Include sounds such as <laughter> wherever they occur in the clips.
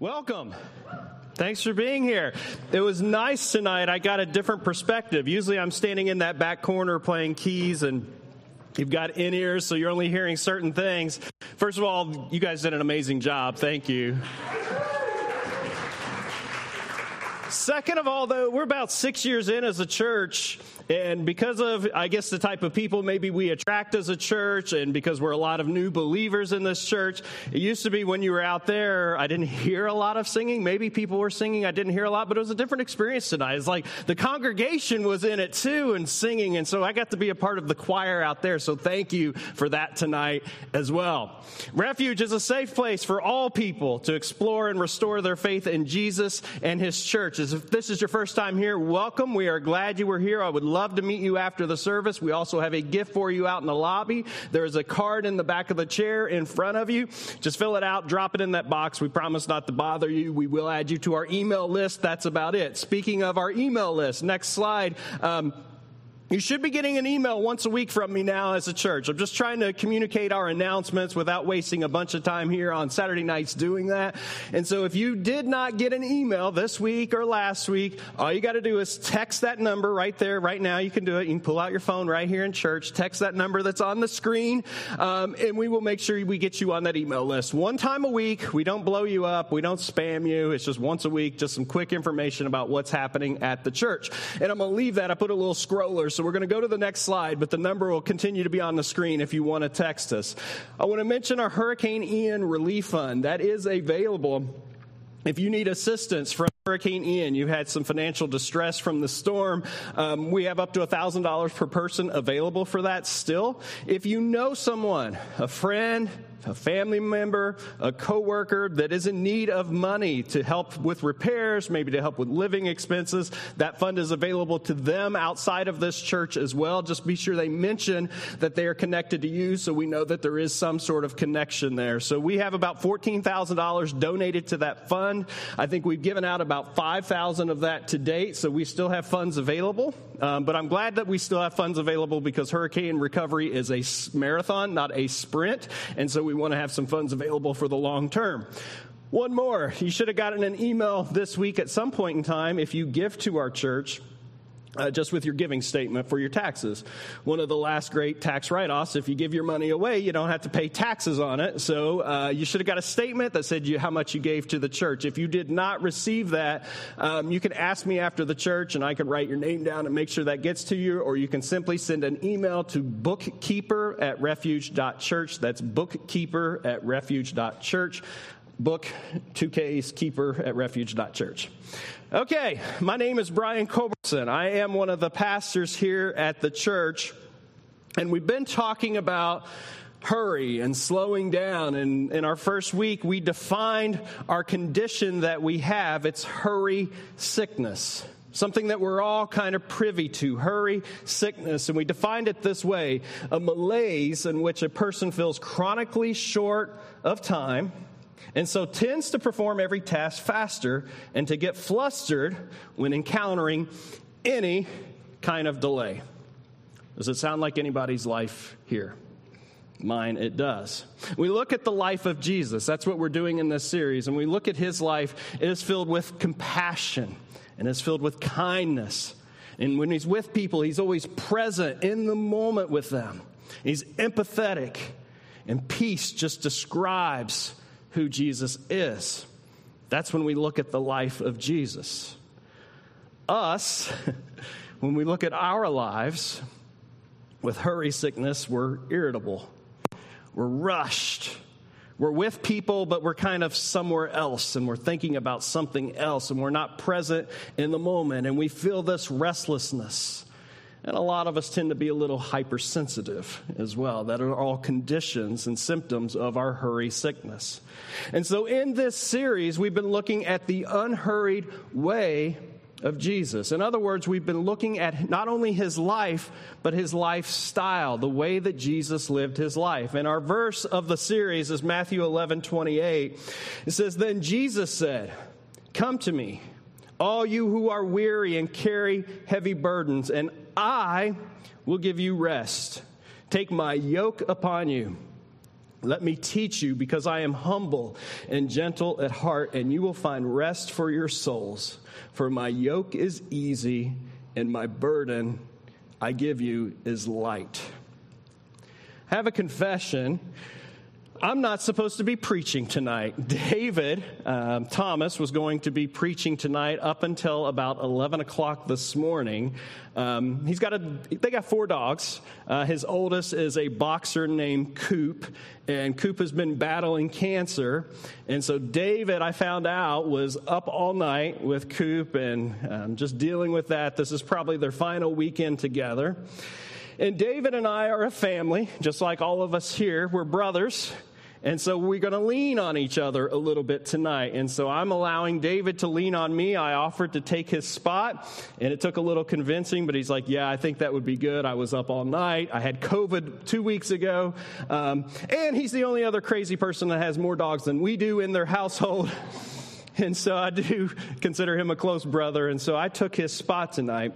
Welcome. Thanks for being here. It was nice tonight. I got a different perspective. Usually I'm standing in that back corner playing keys and You've got in ears, so you're only hearing certain things. First of all, you guys did an amazing job. Thank you. Second of all, though, we're about six years in as a church, and because of, I guess, the type of people maybe we attract as a church, and because we're a lot of new believers in this church, it used to be when you were out there, I didn't <laughs> hear a lot of singing. Maybe people were singing, I didn't hear a lot, but it was a different experience tonight. It's like the congregation was in it too and singing, and so I got to be a part of the choir out there. So thank you for that tonight as well. Refuge is a safe place for all people to explore and restore their faith in Jesus and His church. As If this is your first time here, welcome. We are glad you were here. I would love love to meet you after the service. We also have a gift for you out in the lobby. There is a card in the back of the chair in front of you. Just fill it out, drop it in that box. We promise not to bother you. We will add you to our email list. That's about it. Speaking of our email list, next slide. Um, you should be getting an email once a week from me now as a church. I'm just trying to communicate our announcements without wasting a bunch of time here on Saturday nights doing that. And so if you did not get an email this week or last week, all you got to do is text that number right there, right now. You can do it. You can pull out your phone right here in church, text that number that's on the screen, um, and we will make sure we get you on that email list. One time a week. We don't blow you up. We don't spam you. It's just once a week, just some quick information about what's happening at the church. And I'm going to leave that. I put a little scroller so we're going to go to the next slide, but the number will continue to be on the screen if you want to text us. I want to mention our Hurricane Ian Relief Fund. That is available if you need assistance from Hurricane Ian, you've had some financial distress from the storm. Um, we have up to $1,000 per person available for that still. If you know someone, a friend, a family member, a coworker that is in need of money to help with repairs, maybe to help with living expenses, that fund is available to them outside of this church as well. Just be sure they mention that they are connected to you so we know that there is some sort of connection there. So we have about $14,000 donated to that fund. I think we've given out about 5,000 of that to date, so we still have funds available. Um, but I'm glad that we still have funds available because hurricane recovery is a marathon, not a sprint. And so we want to have some funds available for the long term. One more. You should have gotten an email this week at some point in time if you give to our church uh, just with your giving statement for your taxes. One of the last great tax write offs, if you give your money away, you don't have to pay taxes on it. So uh, you should have got a statement that said you, how much you gave to the church. If you did not receive that, um, you can ask me after the church and I can write your name down and make sure that gets to you, or you can simply send an email to bookkeeper at refuge.church. That's bookkeeper at refuge.church book 2K's keeper at refuge.church. Okay, my name is Brian Culbertson. I am one of the pastors here at the church, and we've been talking about hurry and slowing down. And in our first week, we defined our condition that we have it's hurry sickness. Something that we're all kind of privy to hurry, sickness. And we defined it this way a malaise in which a person feels chronically short of time and so tends to perform every task faster and to get flustered when encountering any kind of delay. Does it sound like anybody's life here? Mine, it does. We look at the life of Jesus. That's what we're doing in this series. And we look at his life, it is filled with compassion and is filled with kindness. And when he's with people, he's always present in the moment with them. He's empathetic. And peace just describes who Jesus is. That's when we look at the life of Jesus. Us, <laughs> when we look at our lives with hurry sickness, we're irritable, we're rushed. We're with people, but we're kind of somewhere else and we're thinking about something else and we're not present in the moment and we feel this restlessness. And a lot of us tend to be a little hypersensitive as well. That are all conditions and symptoms of our hurry sickness. And so in this series, we've been looking at the unhurried way of Jesus. In other words, we've been looking at not only his life, but his lifestyle, the way that Jesus lived his life. And our verse of the series is Matthew 11 28. It says, Then Jesus said, Come to me all you who are weary and carry heavy burdens, and I will give you rest. Take my yoke upon you Let me teach you, because I am humble and gentle at heart, and you will find rest for your souls. For my yoke is easy, and my burden I give you is light. I Have a confession I'm not supposed to be preaching tonight. <laughs> David um, Thomas was going to be preaching tonight up until about 11 o'clock this morning. Um, he's got a, they got four dogs. Uh, his oldest is a boxer named Coop, and Coop has been battling cancer. And so David, I found out, was up all night with Coop and um, just dealing with that. This is probably their final weekend together. And David and I are a family, just like all of us here. We're brothers. And so we're going to lean on each other a little bit tonight. And so I'm allowing David to lean on me. I offered to take his spot, and it took a little convincing, but he's like, Yeah, I think that would be good. I was up all night. I had COVID two weeks ago. Um, and he's the only other crazy person that has more dogs than we do in their household. <laughs> and so I do consider him a close brother. And so I took his spot tonight.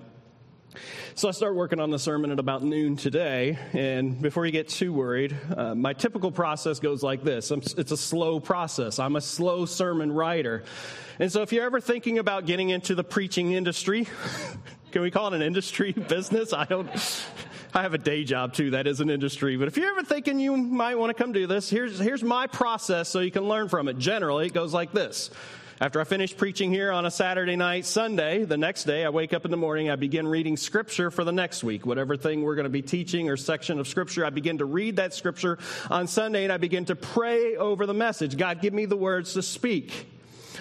So I start working on the sermon at about noon today, and before you get too worried, uh, my typical process goes like this I'm, it's a slow process. I'm a slow sermon writer. And so if you're ever thinking about getting into the preaching industry, <laughs> can we call it an industry <laughs> business? I don't. I have a day job too. That is an industry. But if you're ever thinking you might want to come do this, here's, here's my process so you can learn from it. Generally, it goes like this. After I finish preaching here on a Saturday night, Sunday, the next day, I wake up in the morning, I begin reading scripture for the next week. Whatever thing we're going to be teaching or section of scripture, I begin to read that scripture on Sunday and I begin to pray over the message. God, give me the words to speak.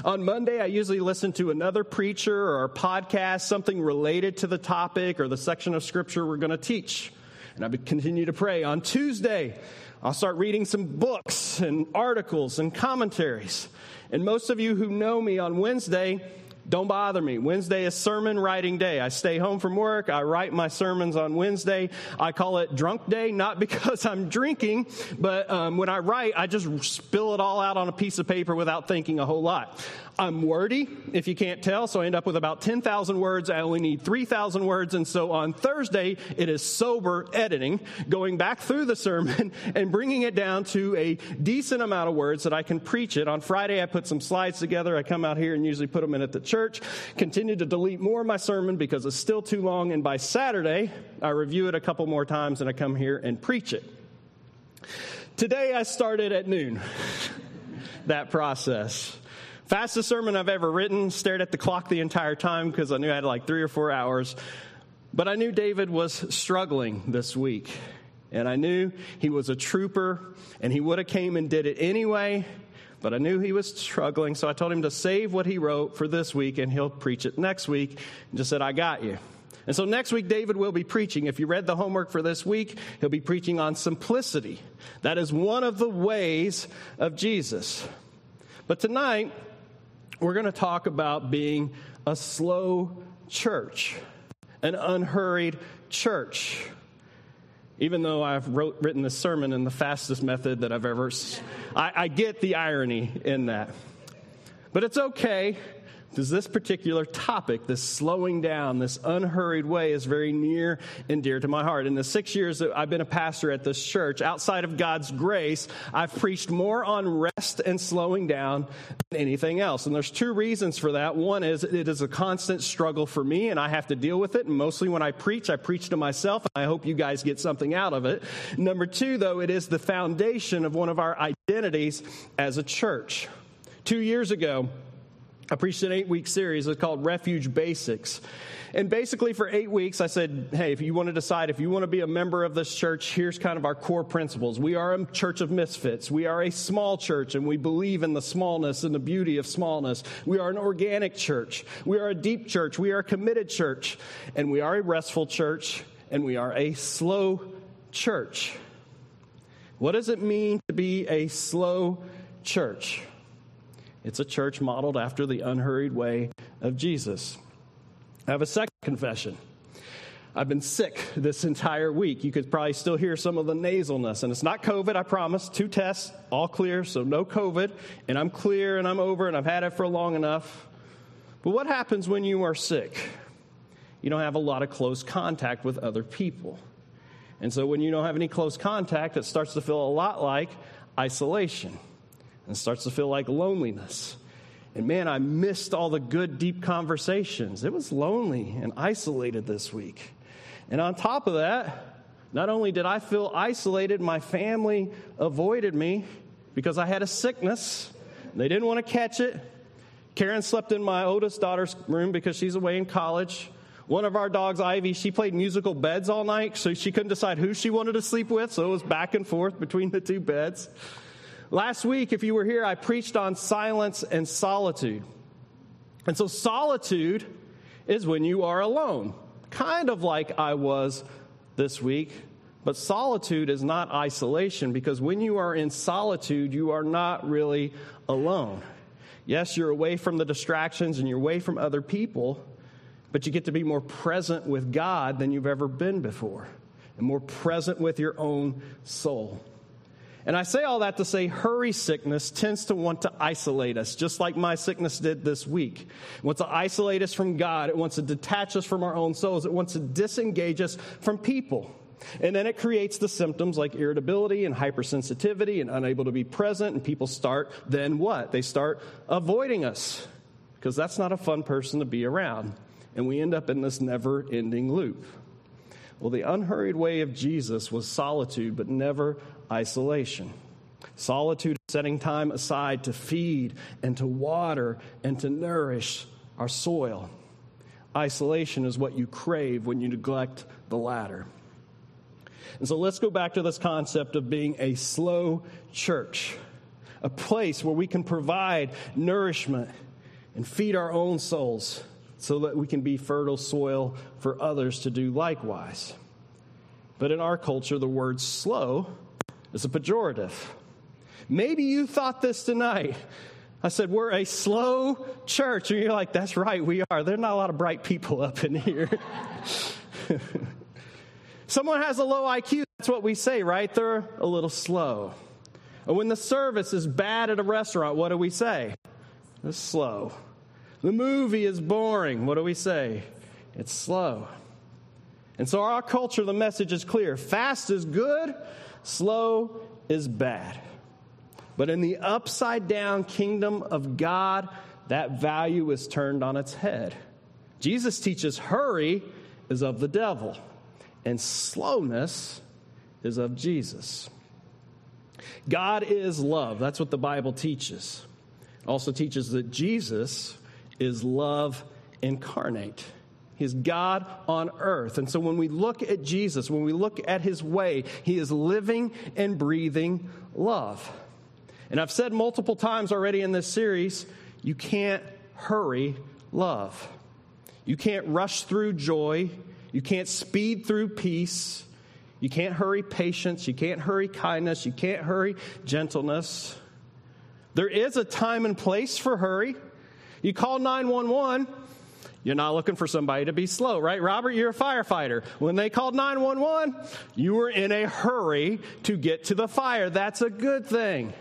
On Monday, I usually listen to another preacher or podcast, something related to the topic or the section of scripture we're going to teach. And I continue to pray. On Tuesday, I'll start reading some books and articles and commentaries. And most of you who know me on Wednesday, don't bother me. Wednesday is sermon writing day. I stay home from work. I write my sermons on Wednesday. I call it drunk day, not <laughs> because I'm drinking, but um, when I write, I just spill it all out on a piece of paper without thinking a whole lot. I'm wordy, if you can't tell, so I end up with about 10,000 words. I only need 3,000 words. And so on Thursday, it is sober editing, going back through the sermon <laughs> and bringing it down to a decent amount of words that I can preach it. On Friday, I put some slides together. I come out here and usually put them in at the church, continue to delete more of my sermon because it's still too long. And by Saturday, I review it a couple more times and I come here and preach it. Today, I started at noon, <laughs> that process. Fastest sermon I've ever written. Stared at the clock the entire time because I knew I had like three or four hours. But I knew David was struggling this week. And I knew he was a trooper and he would have came and did it anyway. But I knew he was struggling, so I told him to save what he wrote for this week and he'll preach it next week. And just said, I got you. And so next week, David will be preaching. If you read the homework for this week, he'll be preaching on simplicity. That is one of the ways of Jesus. But tonight, we're going to talk about being a slow church, an unhurried church. Even though I've wrote, written this sermon in the fastest method that I've ever, I, I get the irony in that. But it's okay because this particular topic, this slowing down, this unhurried way, is very near and dear to my heart. In the six years that I've been a pastor at this church, outside of God's grace, I've preached more on rest and slowing down than anything else. And there's two reasons for that. One is it is a constant struggle for me, and I have to deal with it. And mostly when I preach, I preach to myself, and I hope you guys get something out of it. Number two, though, it is the foundation of one of our identities as a church. Two years ago, I preached an eight week series. It's called Refuge Basics. And basically, for eight weeks, I said, hey, if you want to decide if you want to be a member of this church, here's kind of our core principles. We are a church of misfits. We are a small church, and we believe in the smallness and the beauty of smallness. We are an organic church. We are a deep church. We are a committed church. And we are a restful church. And we are a slow church. What does it mean to be a slow church? It's a church modeled after the unhurried way of Jesus. I have a second confession. I've been sick this entire week. You could probably still hear some of the nasalness. And it's not COVID, I promise. Two tests, all clear, so no COVID. And I'm clear and I'm over and I've had it for long enough. But what happens when you are sick? You don't have a lot of close contact with other people. And so when you don't have any close contact, it starts to feel a lot like isolation and starts to feel like loneliness. And man, I missed all the good, deep conversations. It was lonely and isolated this week. And on top of that, not only did I feel isolated, my family avoided me because I had a sickness. They didn't want to catch it. Karen slept in my oldest daughter's room because she's away in college. One of our dogs, Ivy, she played musical beds all night, so she couldn't decide who she wanted to sleep with, so it was back and forth between the two beds. Last week, if you were here, I preached on silence and solitude. And so, solitude is when you are alone, kind of like I was this week. But solitude is not isolation because when you are in solitude, you are not really alone. Yes, you're away from the distractions and you're away from other people, but you get to be more present with God than you've ever been before and more present with your own soul. And I say all that to say hurry sickness tends to want to isolate us, just like my sickness did this week. It wants to isolate us from God. It wants to detach us from our own souls. It wants to disengage us from people. And then it creates the symptoms like irritability and hypersensitivity and unable to be present. And people start, then what? They start avoiding us because that's not a fun person to be around. And we end up in this never ending loop. Well, the unhurried way of Jesus was solitude, but never isolation. Solitude setting time aside to feed and to water and to nourish our soil. Isolation is what you crave when you neglect the latter. And so let's go back to this concept of being a slow church, a place where we can provide nourishment and feed our own souls so that we can be fertile soil for others to do likewise. But in our culture, the word slow is a pejorative. Maybe you thought this tonight. I said, We're a slow church. And you're like, That's right, we are. There are not a lot of bright people up in here. <laughs> Someone has a low IQ, that's what we say, right? They're a little slow. And when the service is bad at a restaurant, what do we say? It's slow. The movie is boring. What do we say? It's slow. And so, our culture, the message is clear fast is good, slow is bad. But in the upside down kingdom of God, that value is turned on its head. Jesus teaches hurry is of the devil, and slowness is of Jesus. God is love. That's what the Bible teaches. It also teaches that Jesus is love incarnate. He's God on earth. And so when we look at Jesus, when we look at his way, he is living and breathing love. And I've said multiple times already in this series, you can't hurry love. You can't rush through joy. You can't speed through peace. You can't hurry patience. You can't hurry kindness. You can't hurry gentleness. There is a time and place for hurry. You call 911 you're not looking for somebody to be slow, right? Robert, you're a firefighter. When they called 911, you were in a hurry to get to the fire. That's a good thing.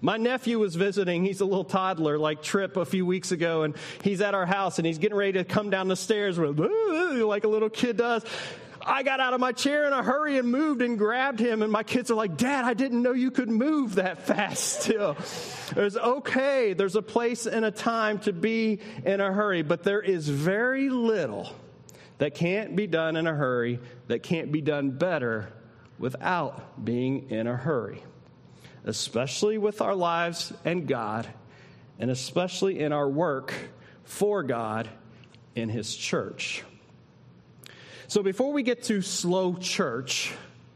My nephew was visiting. He's a little toddler, like Trip, a few weeks ago, and he's at our house and he's getting ready to come down the stairs with, <laughs> like a little kid does. I got out of my chair in a hurry and moved and grabbed him. And my kids are like, Dad, I didn't know you could move that <laughs> fast still. It's okay. There's a place and a time to be in a hurry, but there is very little that can't be done in a hurry that can't be done better without being in a hurry, especially with our lives and God, and especially in our work for God in His church. So before we get to slow church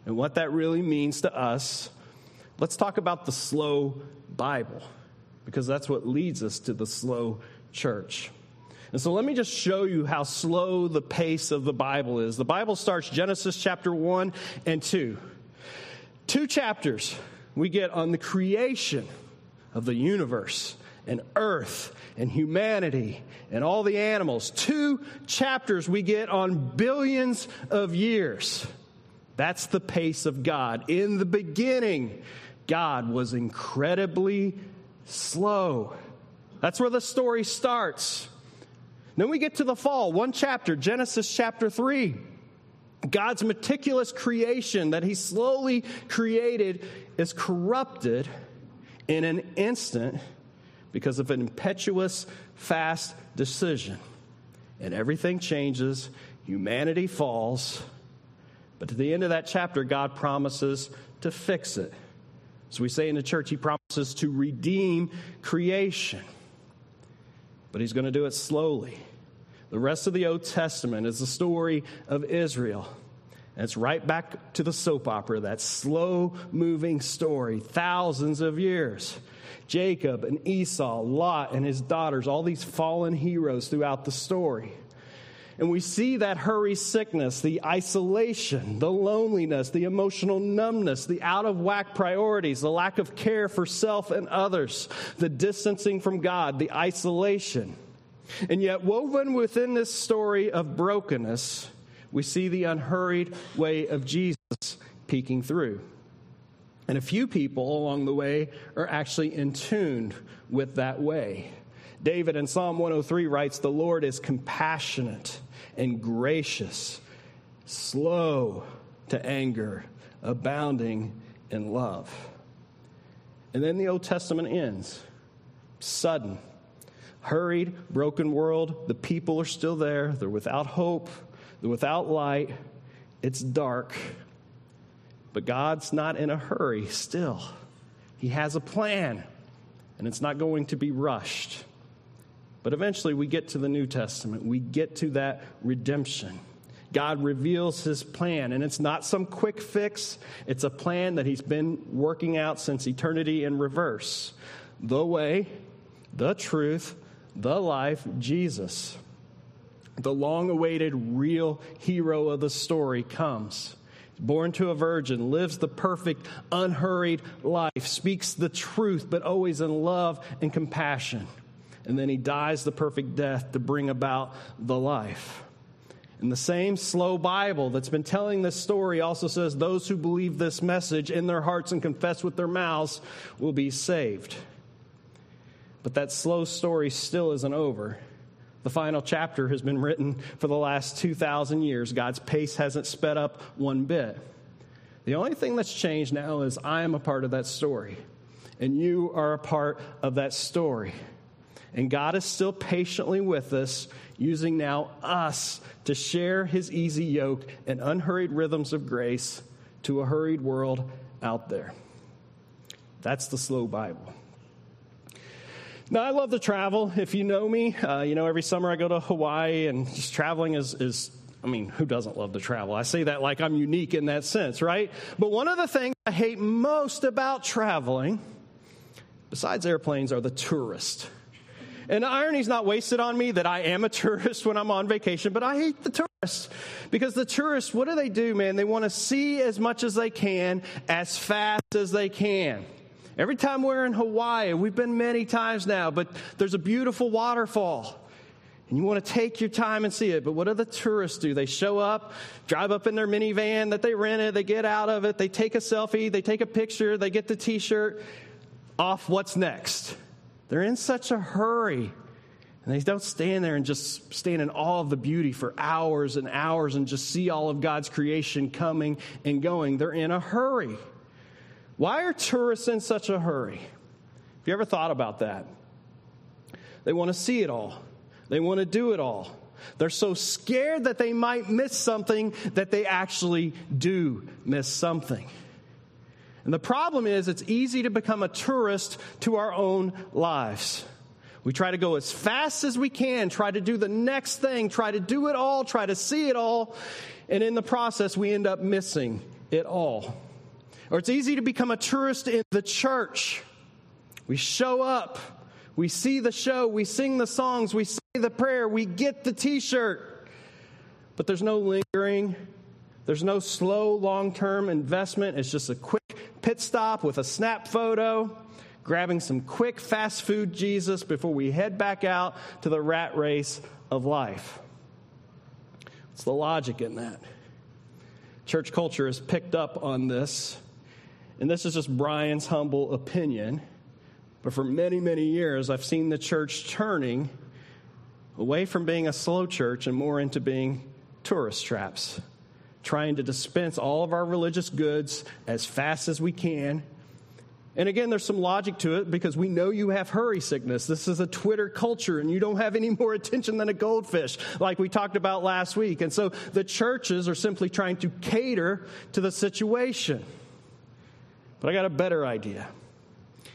and what that really means to us, let's talk about the slow Bible because that's what leads us to the slow church. And so let me just show you how slow the pace of the Bible is. The Bible starts Genesis chapter 1 and 2. Two chapters we get on the creation of the universe and earth and humanity and all the animals. Two chapters we get on billions of years. That's the pace of God. In the beginning, God was incredibly slow. That's where the story starts. Then we get to the fall, one chapter, Genesis chapter 3. God's meticulous creation that He slowly created is corrupted in an instant because of an impetuous, fast decision. And everything changes, humanity falls. But to the end of that chapter, God promises to fix it. As we say in the church, He promises to redeem creation. But He's going to do it slowly. The rest of the Old Testament is the story of Israel. And it's right back to the soap opera, that slow moving story, thousands of years. Jacob and Esau, Lot and his daughters, all these fallen heroes throughout the story. And we see that hurry sickness, the isolation, the loneliness, the emotional numbness, the out of whack priorities, the lack of care for self and others, the distancing from God, the isolation. And yet, woven within this story of brokenness, we see the unhurried way of Jesus peeking through. And a few people along the way are actually in tune with that way. David in Psalm 103 writes, The Lord is compassionate and gracious, slow to anger, abounding in love. And then the Old Testament ends sudden, hurried, broken world. The people are still there, they're without hope, they're without light, it's dark. But God's not in a hurry still. He has a plan, and it's not going to be rushed. But eventually we get to the New Testament, we get to that redemption. God reveals his plan, and it's not some quick fix. It's a plan that he's been working out since eternity in reverse. The way, the truth, the life, Jesus the long awaited real hero of the story comes. Born to a virgin, lives the perfect, unhurried life, speaks the truth, but always in love and compassion. And then he dies the perfect death to bring about the life. And the same slow Bible that's been telling this story also says those who believe this message in their hearts and confess with their mouths will be saved. But that slow story still isn't over. The final chapter has been written for the last 2,000 years. God's pace hasn't sped up one bit. The only thing that's changed now is I am a part of that story, and you are a part of that story. And God is still patiently with us, using now us to share his easy yoke and unhurried rhythms of grace to a hurried world out there. That's the slow Bible. Now, I love to travel. If you know me, uh, you know, every summer I go to Hawaii, and just traveling is, is, I mean, who doesn't love to travel? I say that like I'm unique in that sense, right? But one of the things I hate most about traveling, besides airplanes, are the tourists. And the irony's not wasted on me that I am a <laughs> tourist when I'm on vacation, but I hate the tourists. Because the tourists, what do they do, man? They want to see as much as they can, as fast as they can. Every time we're in Hawaii, we've been many times now, but there's a beautiful waterfall. And you want to take your time and see it. But what do the tourists do? They show up, drive up in their minivan that they rented, they get out of it, they take a selfie, they take a picture, they get the t shirt. Off, what's next? They're in such a hurry. And they don't stand there and just stand in awe of the beauty for hours and hours and just see all of God's creation coming and going. They're in a hurry. Why are tourists in such a hurry? Have you ever thought about that? They want to see it all, they want to do it all. They're so scared that they might miss something that they actually do miss something. And the problem is, it's easy to become a tourist to our own lives. We try to go as fast as we can, try to do the next thing, try to do it all, try to see it all, and in the process, we end up missing it all. Or it's easy to become a tourist in the church. We show up, we see the show, we sing the songs, we say the prayer, we get the t shirt. But there's no lingering, there's no slow, long term investment. It's just a quick pit stop with a snap photo, grabbing some quick fast food Jesus before we head back out to the rat race of life. What's the logic in that? Church culture has picked up on this and this is just Brian's humble opinion, but for many, many years, I've seen the church turning away from being a slow church and more into being tourist traps, trying to dispense all of our religious goods as fast as we can, And again, there's some logic to it because we know you have hurry sickness. This is a Twitter culture, and you don't have any <laughs> more attention than a goldfish, like we talked about last week. And so the churches are simply trying to cater to the situation. But I got a better idea.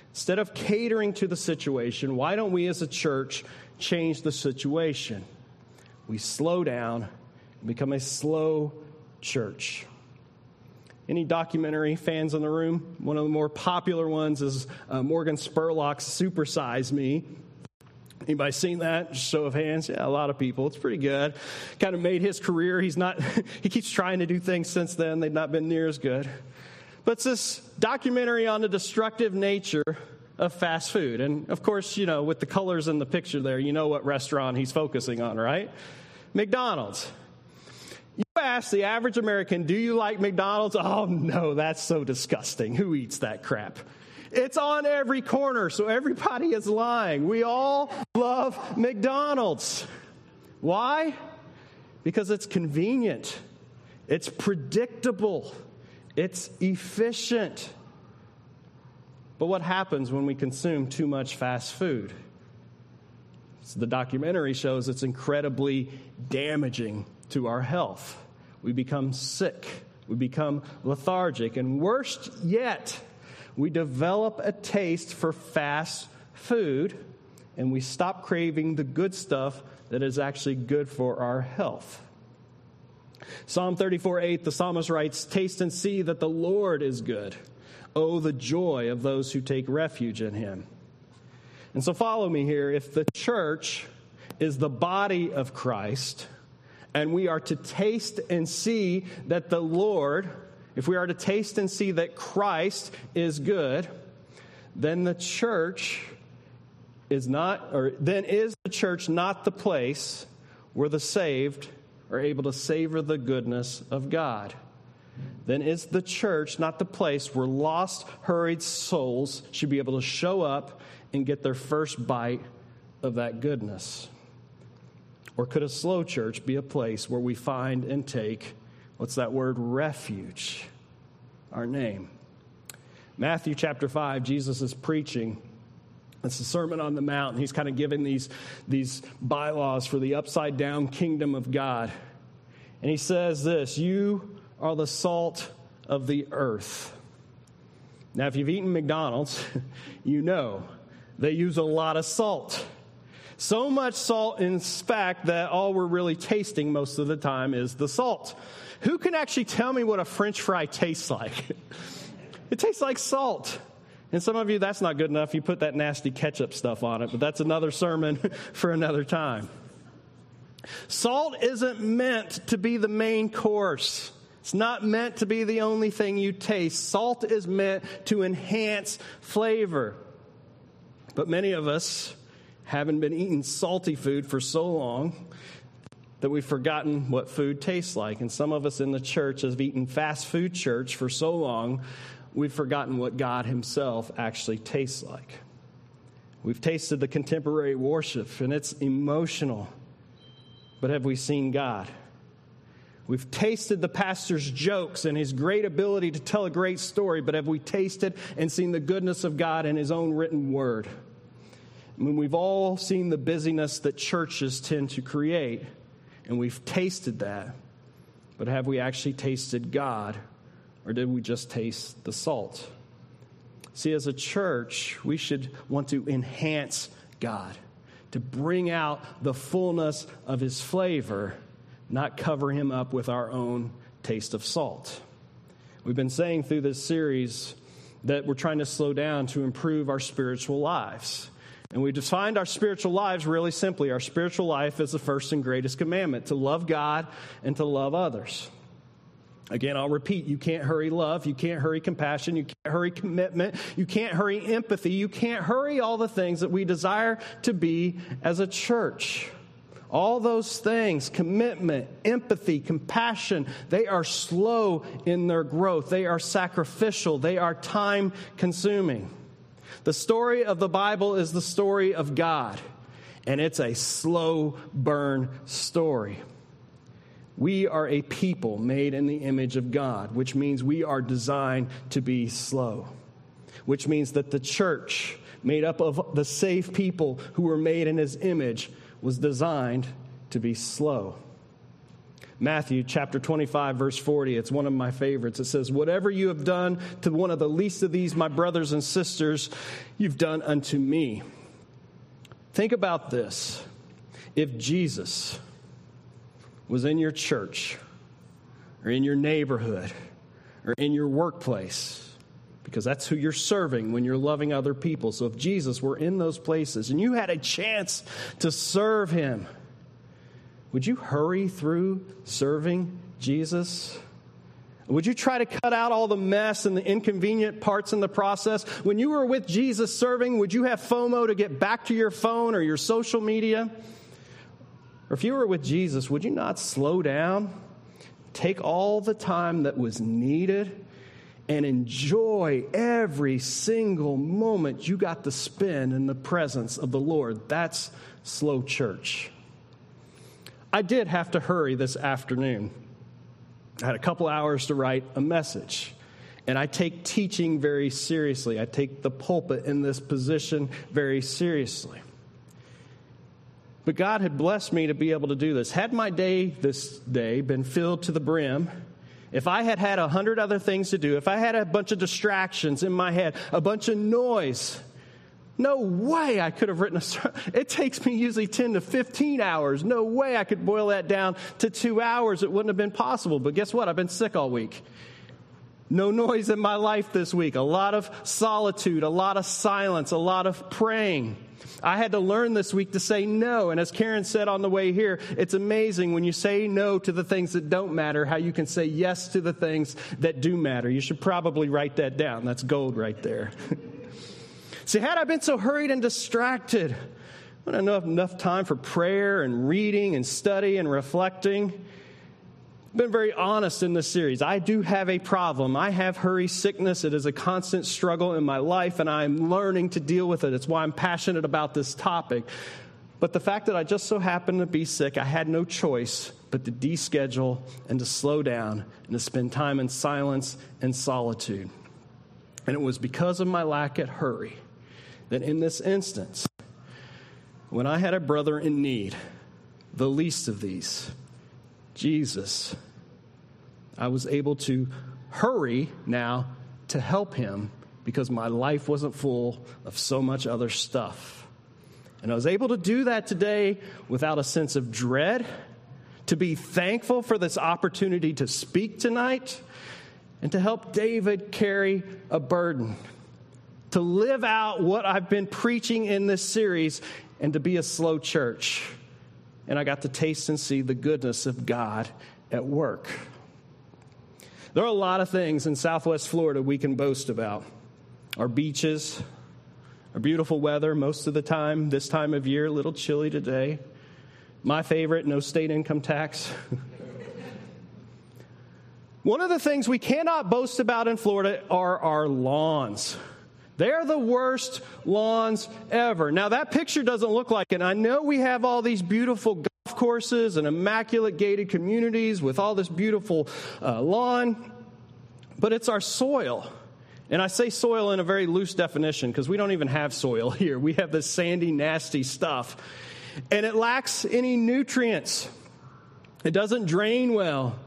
Instead of catering to the situation, why don't we as a church change the situation? We slow down and become a slow church. Any documentary fans in the room? One of the more popular ones is uh, Morgan Spurlock's Supersize Me. Anybody seen that? Show of hands. Yeah, a lot of people. It's pretty good. Kind of made his career. He's not. <laughs> he keeps trying to do things since then. They've not been near as good. But it's this documentary on the destructive nature of fast food. And of course, you know, with the colors in the picture there, you know what restaurant he's focusing on, right? McDonald's. You ask the average American, do you like McDonald's? Oh, no, that's so disgusting. Who eats that crap? It's on every corner, so everybody is lying. We all love McDonald's. Why? Because it's convenient, it's predictable, it's efficient. But what happens when we consume too much fast food? So the documentary shows it's incredibly damaging to our health. We become sick, we become lethargic, and worst yet, we develop a taste for fast food and we stop craving the good stuff that is actually good for our health. Psalm 34 8, the psalmist writes, Taste and see that the Lord is good. Oh, the joy of those who take refuge in him. And so, follow me here. If the church is the body of Christ, and we are to taste and see that the Lord, if we are to taste and see that Christ is good, then the church is not, or then is the church not the place where the saved are able to savor the goodness of God? Then is the church not the place where lost, hurried souls should be able to show up and get their first bite of that goodness? Or could a slow church be a place where we find and take, what's that word, refuge, our name? Matthew chapter 5, Jesus is preaching. It's the Sermon on the Mount. He's kind of giving these, these bylaws for the upside down kingdom of God. And he says this You are the salt of the earth. Now, if you've eaten McDonald's, <laughs> you know they use a lot of salt. So much salt, in fact, that all we're really tasting most of the time is the salt. Who can actually tell me what a french fry tastes like? <laughs> it tastes like salt. And some of you, that's not good enough. You put that nasty ketchup stuff on it, but that's another sermon <laughs> for another time. Salt isn't meant to be the main course. It's not meant to be the only thing you taste. Salt is meant to enhance flavor. But many of us haven't been eating salty food for so long that we've forgotten what food tastes like. And some of us in the church have eaten fast food church for so long, we've forgotten what God Himself actually tastes like. We've tasted the contemporary worship and it's emotional, but have we seen God? We've tasted the pastor's jokes and his great ability to tell a great story, but have we tasted and seen the goodness of God in his own written word? I mean, we've all seen the busyness that churches tend to create, and we've tasted that. But have we actually tasted God, or did we just taste the salt? See, as a church, we should want to enhance God, to bring out the fullness of His flavor, not cover Him up with our own taste of salt. We've been saying through this series that we're trying to slow down to improve our spiritual lives. And we defined our spiritual lives really simply. Our spiritual life is the first and greatest commandment to love God and to love others. Again, I'll repeat you can't hurry love, you can't hurry compassion, you can't hurry commitment, you can't hurry empathy, you can't hurry all the things that we desire to be as a church. All those things, commitment, empathy, compassion, they are slow in their growth. They are sacrificial. They are time consuming. The story of the Bible is the story of God, and it's a slow burn story. We are a people made in the image of God, which means we are designed to be slow. which means that the church, made up of the safe people who were made in his image, was designed to be slow. Matthew chapter 25, verse 40. It's one of my favorites. It says, Whatever you have done to one of the least of these, my brothers and sisters, you've done unto me. Think about this. If Jesus was in your church, or in your neighborhood, or in your workplace, because that's who you're serving when you're loving other people. So if Jesus were in those places and you had a chance to serve him, would you hurry through serving Jesus? Would you try to cut out all the mess and the inconvenient parts in the process? When you were with Jesus serving, would you have FOMO to get back to your phone or your social media? Or if you were with Jesus, would you not slow down, take all the time that was needed, and enjoy every single moment you got to spend in the presence of the Lord? That's slow church. I did have to hurry this afternoon. I had a couple hours to write a message. And I take teaching very seriously. I take the pulpit in this position very seriously. But God had blessed me to be able to do this. Had my day this day been filled to the brim, if I had had a hundred other things to do, if I had a bunch of distractions in my head, a bunch of noise, no way I could have written a. It takes me usually 10 to 15 hours. No way I could boil that down to two hours. It wouldn't have been possible. But guess what? I've been sick all week. No noise in my life this week. A lot of solitude, a lot of silence, a lot of praying. I had to learn this week to say no. And as Karen said on the way here, it's amazing when you say no to the things that don't matter, how you can say yes to the things that do matter. You should probably write that down. That's gold right there. <laughs> See, had I been so hurried and distracted, I wouldn't have enough time for prayer and reading and study and reflecting. Been very honest in this series. I do have a problem. I have hurry sickness. It is a constant struggle in my life, and I'm learning to deal with it. It's why I'm passionate about this topic. But the fact that I just so happened to be sick, I had no choice but to deschedule and to slow down and to spend time in silence and solitude. And it was because of my lack of hurry that in this instance, when I had a brother in need, the least of these, Jesus, I was able to hurry now to help him because my life wasn't full of so much other stuff. And I was able to do that today without a sense of dread, to be thankful for this opportunity to speak tonight, and to help David carry a burden to live out what I've been preaching in this series and to be a slow church. And I got to taste and see the goodness of God at work. There are a lot of things in Southwest Florida we can boast about our beaches, our beautiful weather most of the time, this time of year, a little chilly today. My favorite, no state income tax. <laughs> One of the things we cannot boast about in Florida are our lawns. They're the worst lawns ever. Now, that picture doesn't look like it. I know we have all these beautiful golf courses and immaculate gated communities with all this beautiful uh, lawn, but it's our soil. And I say soil in a very loose definition because we don't even have soil <laughs> here. We have this sandy, nasty stuff. And it lacks any nutrients, it doesn't drain well.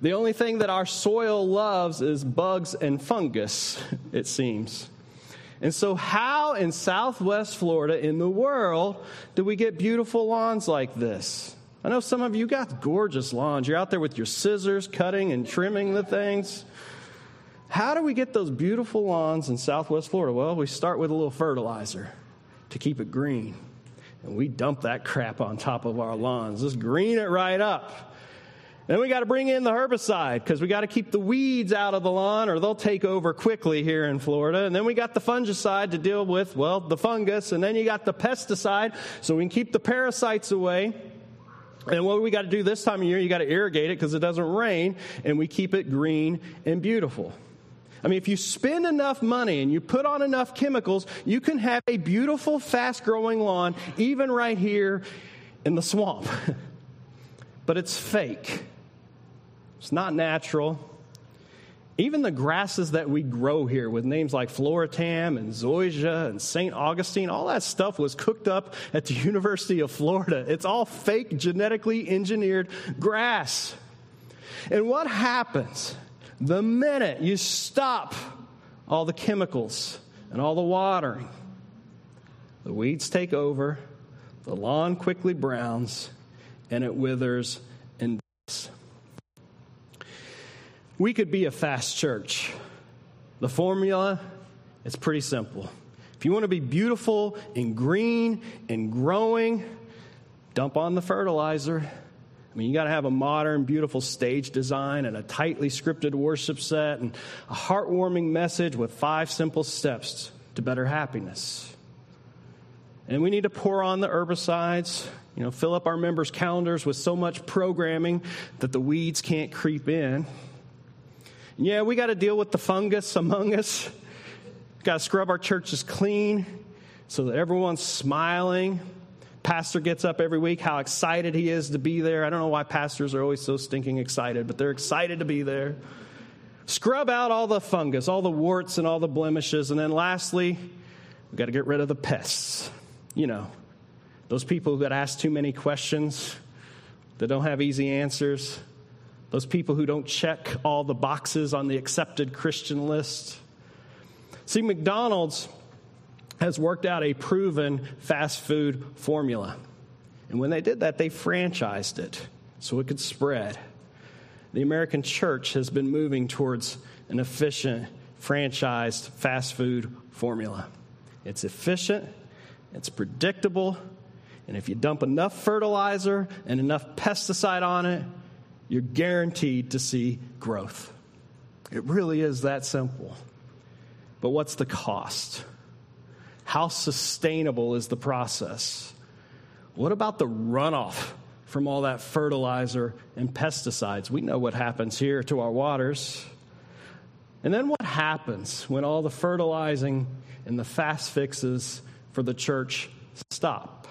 The only thing that our soil loves is bugs and fungus, <laughs> it seems. And so, how in Southwest Florida in the world do we get beautiful lawns like this? I know some of you got gorgeous lawns. You're out there with your scissors cutting and trimming the things. How do we get those beautiful lawns in Southwest Florida? Well, we start with a little fertilizer to keep it green. And we dump that crap on top of our lawns. Just green it right up. Then we got to bring in the herbicide because we got to keep the weeds out of the lawn or they'll take over quickly here in Florida. And then we got the fungicide to deal with, well, the fungus. And then you got the pesticide so we can keep the parasites away. And what we got to do this time of year, you got to irrigate it because it doesn't rain and we keep it green and beautiful. I mean, if you spend enough money and you put on enough chemicals, you can have a beautiful, fast growing lawn, even right here in the swamp. <laughs> but it's fake. It's not natural. Even the grasses that we grow here with names like Floratam and Zoysia and St. Augustine, all that stuff was cooked up at the <laughs> University of Florida. It's all fake, genetically engineered grass. And what happens the minute you stop all the chemicals and all the watering? The weeds take over, the lawn quickly browns, and it withers and dies. We could be a fast church. The formula is pretty simple. If you want to be beautiful and green and growing, dump on the fertilizer. I mean, you got to have a modern, beautiful stage design and a tightly scripted worship set and a heartwarming message with five simple steps to better happiness. And we need to pour on the herbicides, you know, fill up our members' calendars with so much programming that the weeds can't creep in. Yeah, we got to deal with the fungus among us. Got to scrub our churches clean so that everyone's smiling. Pastor gets up every week, how excited he is to be there. I don't know why pastors are always so stinking excited, but they're excited to be there. Scrub out all the fungus, all the warts, and all the blemishes. And then lastly, we've got to get rid of the pests. You know, those people that ask too many questions, that don't have easy answers, those people who don't check all the boxes on the accepted Christian list. See, McDonald's has worked out a proven fast food formula. And when they did that, they franchised it so it could spread. The American church has been moving towards an efficient, franchised fast food formula. It's efficient, it's predictable, and if you dump enough fertilizer and enough pesticide on it, you're guaranteed to see growth. It really is that simple. But what's the cost? How sustainable is the process? What about the runoff from all that fertilizer and pesticides? We know what happens here to our waters. And then what happens when all the fertilizing and the fast fixes for the church stop?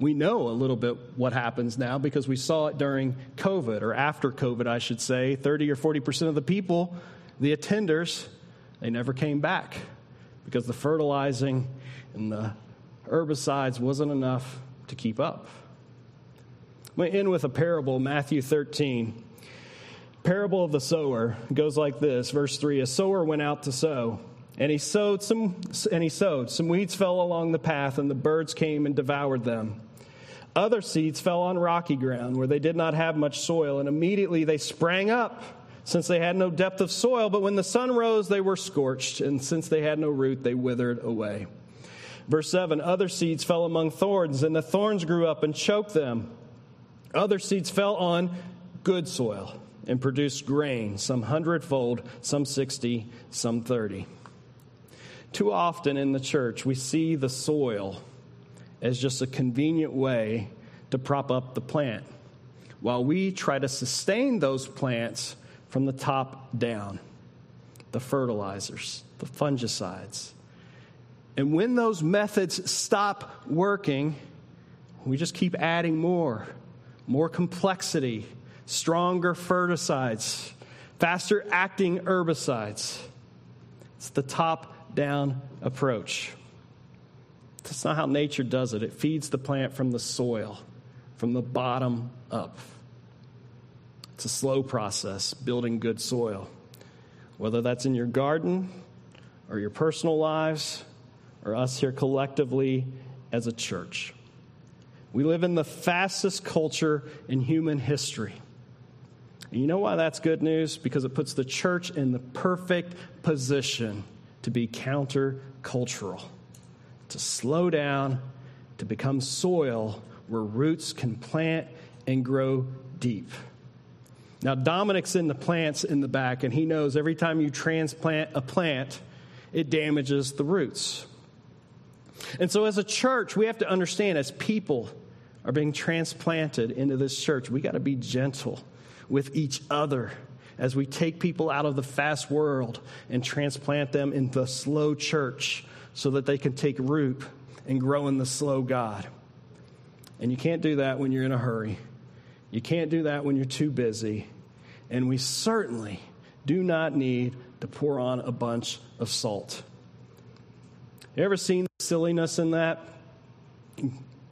We know a little bit what happens now because we saw it during COVID or after COVID, I should say. 30 or 40% of the people, the attenders, they never came back because the fertilizing and the herbicides wasn't enough to keep up. To end with a parable, Matthew 13. Parable of the sower goes like this, verse 3 A sower went out to sow. And he sowed some and he sowed. Some weeds fell along the path, and the birds came and devoured them. Other seeds fell on rocky ground where they did not have much soil, and immediately they sprang up, since they had no depth of soil. But when the sun rose, they were scorched, and since they had no root, they withered away. Verse 7 Other seeds fell among thorns, and the thorns grew up and choked them. Other seeds fell on good soil and produced grain, some hundredfold, some sixty, some thirty. Too often in the church, we see the soil as just a convenient way to prop up the plant, while we try to sustain those plants from the top down the fertilizers, the fungicides. And when those methods stop working, we just keep adding more, more complexity, stronger fungicides, faster acting herbicides. It's the top down approach. That's not how nature does it. It feeds the plant from the soil, from the bottom up. It's a slow process, building good soil. Whether that's in your garden or your personal lives or us here collectively as a church. We live in the fastest culture in human history. And you know why that's good news? Because it puts the church in the perfect position to be countercultural to slow down, to become soil where roots can plant and grow deep. Now, Dominic's in the plants in the back, and he knows every time you transplant a plant, it damages the roots. And so, as a church, we have to understand as people are being transplanted into this church, we got to be gentle with each other as we take people out of the fast world and transplant them in the slow church so that they can take root and grow in the slow God. And you can't do that when you're in a hurry. You can't do that when you're too busy. And we certainly do not need to pour on a bunch of salt. You ever seen the silliness in that?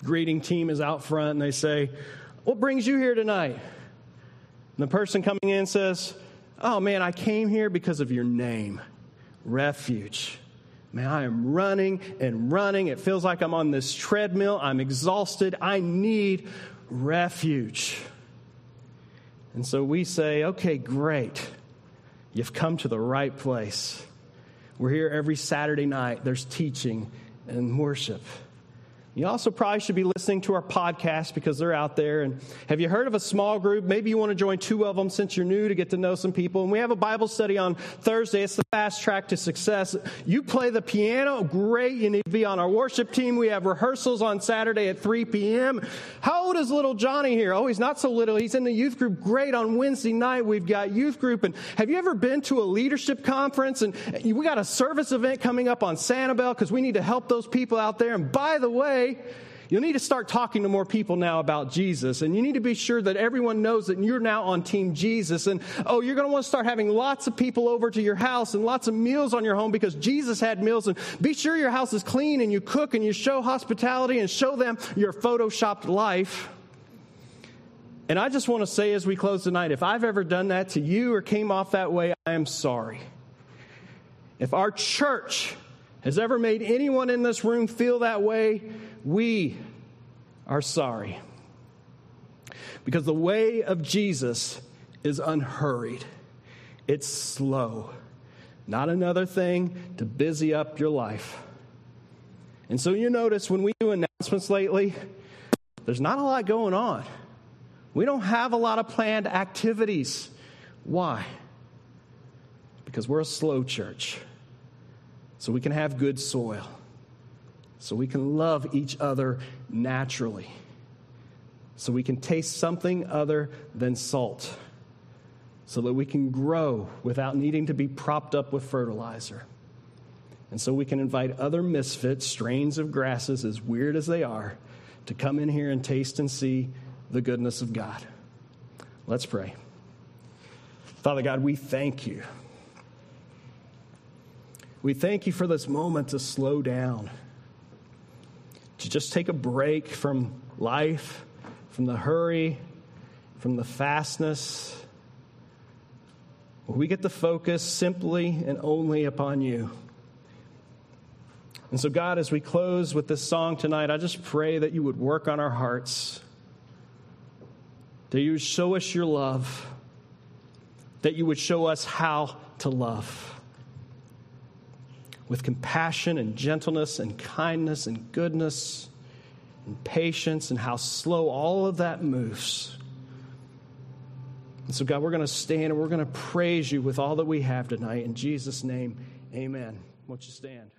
Greeting team is out front and they say, What brings you here tonight? And the person coming in says, Oh man, I came here because of your name, refuge. Man, I am running and running. It feels like I'm on this treadmill. I'm exhausted. I need refuge. And so we say, okay, great. You've come to the right place. We're here every Saturday night. There's teaching and worship. You also probably should be listening to our podcast because they're out there. And have you heard of a small group? Maybe you want to join two of them since you're new to get to know some people. And we have a Bible study on Thursday. It's the fast track to success. You play the piano, great. You need to be on our worship team. We have rehearsals on Saturday at 3 p.m. How old is little Johnny here? Oh, he's not so little. He's in the youth group. Great. On Wednesday night, we've got youth group. And have you ever been to a leadership conference? And we got a service event coming up on Sanibel because we need to help those people out there. And by the way, You'll need to start talking to more people now about Jesus. And you need to be sure that everyone knows that you're now on Team Jesus. And oh, you're going to want to start having lots of people over to your house and lots of meals on your home because Jesus had meals. And be sure your house is clean and you cook and you show hospitality and show them your photoshopped life. And I just want to say as we close tonight if I've ever done that to you or came off that way, I am sorry. If our church has ever made anyone in this room feel that way, we are sorry. Because the way of Jesus is unhurried, it's slow, not another thing to busy up your life. And so you notice when we do announcements lately, there's not a lot going on. We don't have a lot of planned activities. Why? Because we're a slow church so we can have good soil, so we can love each other naturally, so we can taste something other than salt, so that we can grow without needing to be propped up with fertilizer. And so we can invite other misfits, strains of grasses, as weird as they are, to come in here and taste and see the goodness of God. Let's pray. Father God, we thank you we thank you for this moment to slow down, to just take a break from life, from the hurry, from the fastness. We get to focus simply and only upon you. And so, God, as we close with this song tonight, I just pray that you would work on our hearts, that you would show us your love, that you would show us how to love with compassion and gentleness and kindness and goodness and patience and how slow all of that moves. And so, God, we're going to stand and we're going to praise you with all that we have tonight. In Jesus' name, amen. Won't you stand?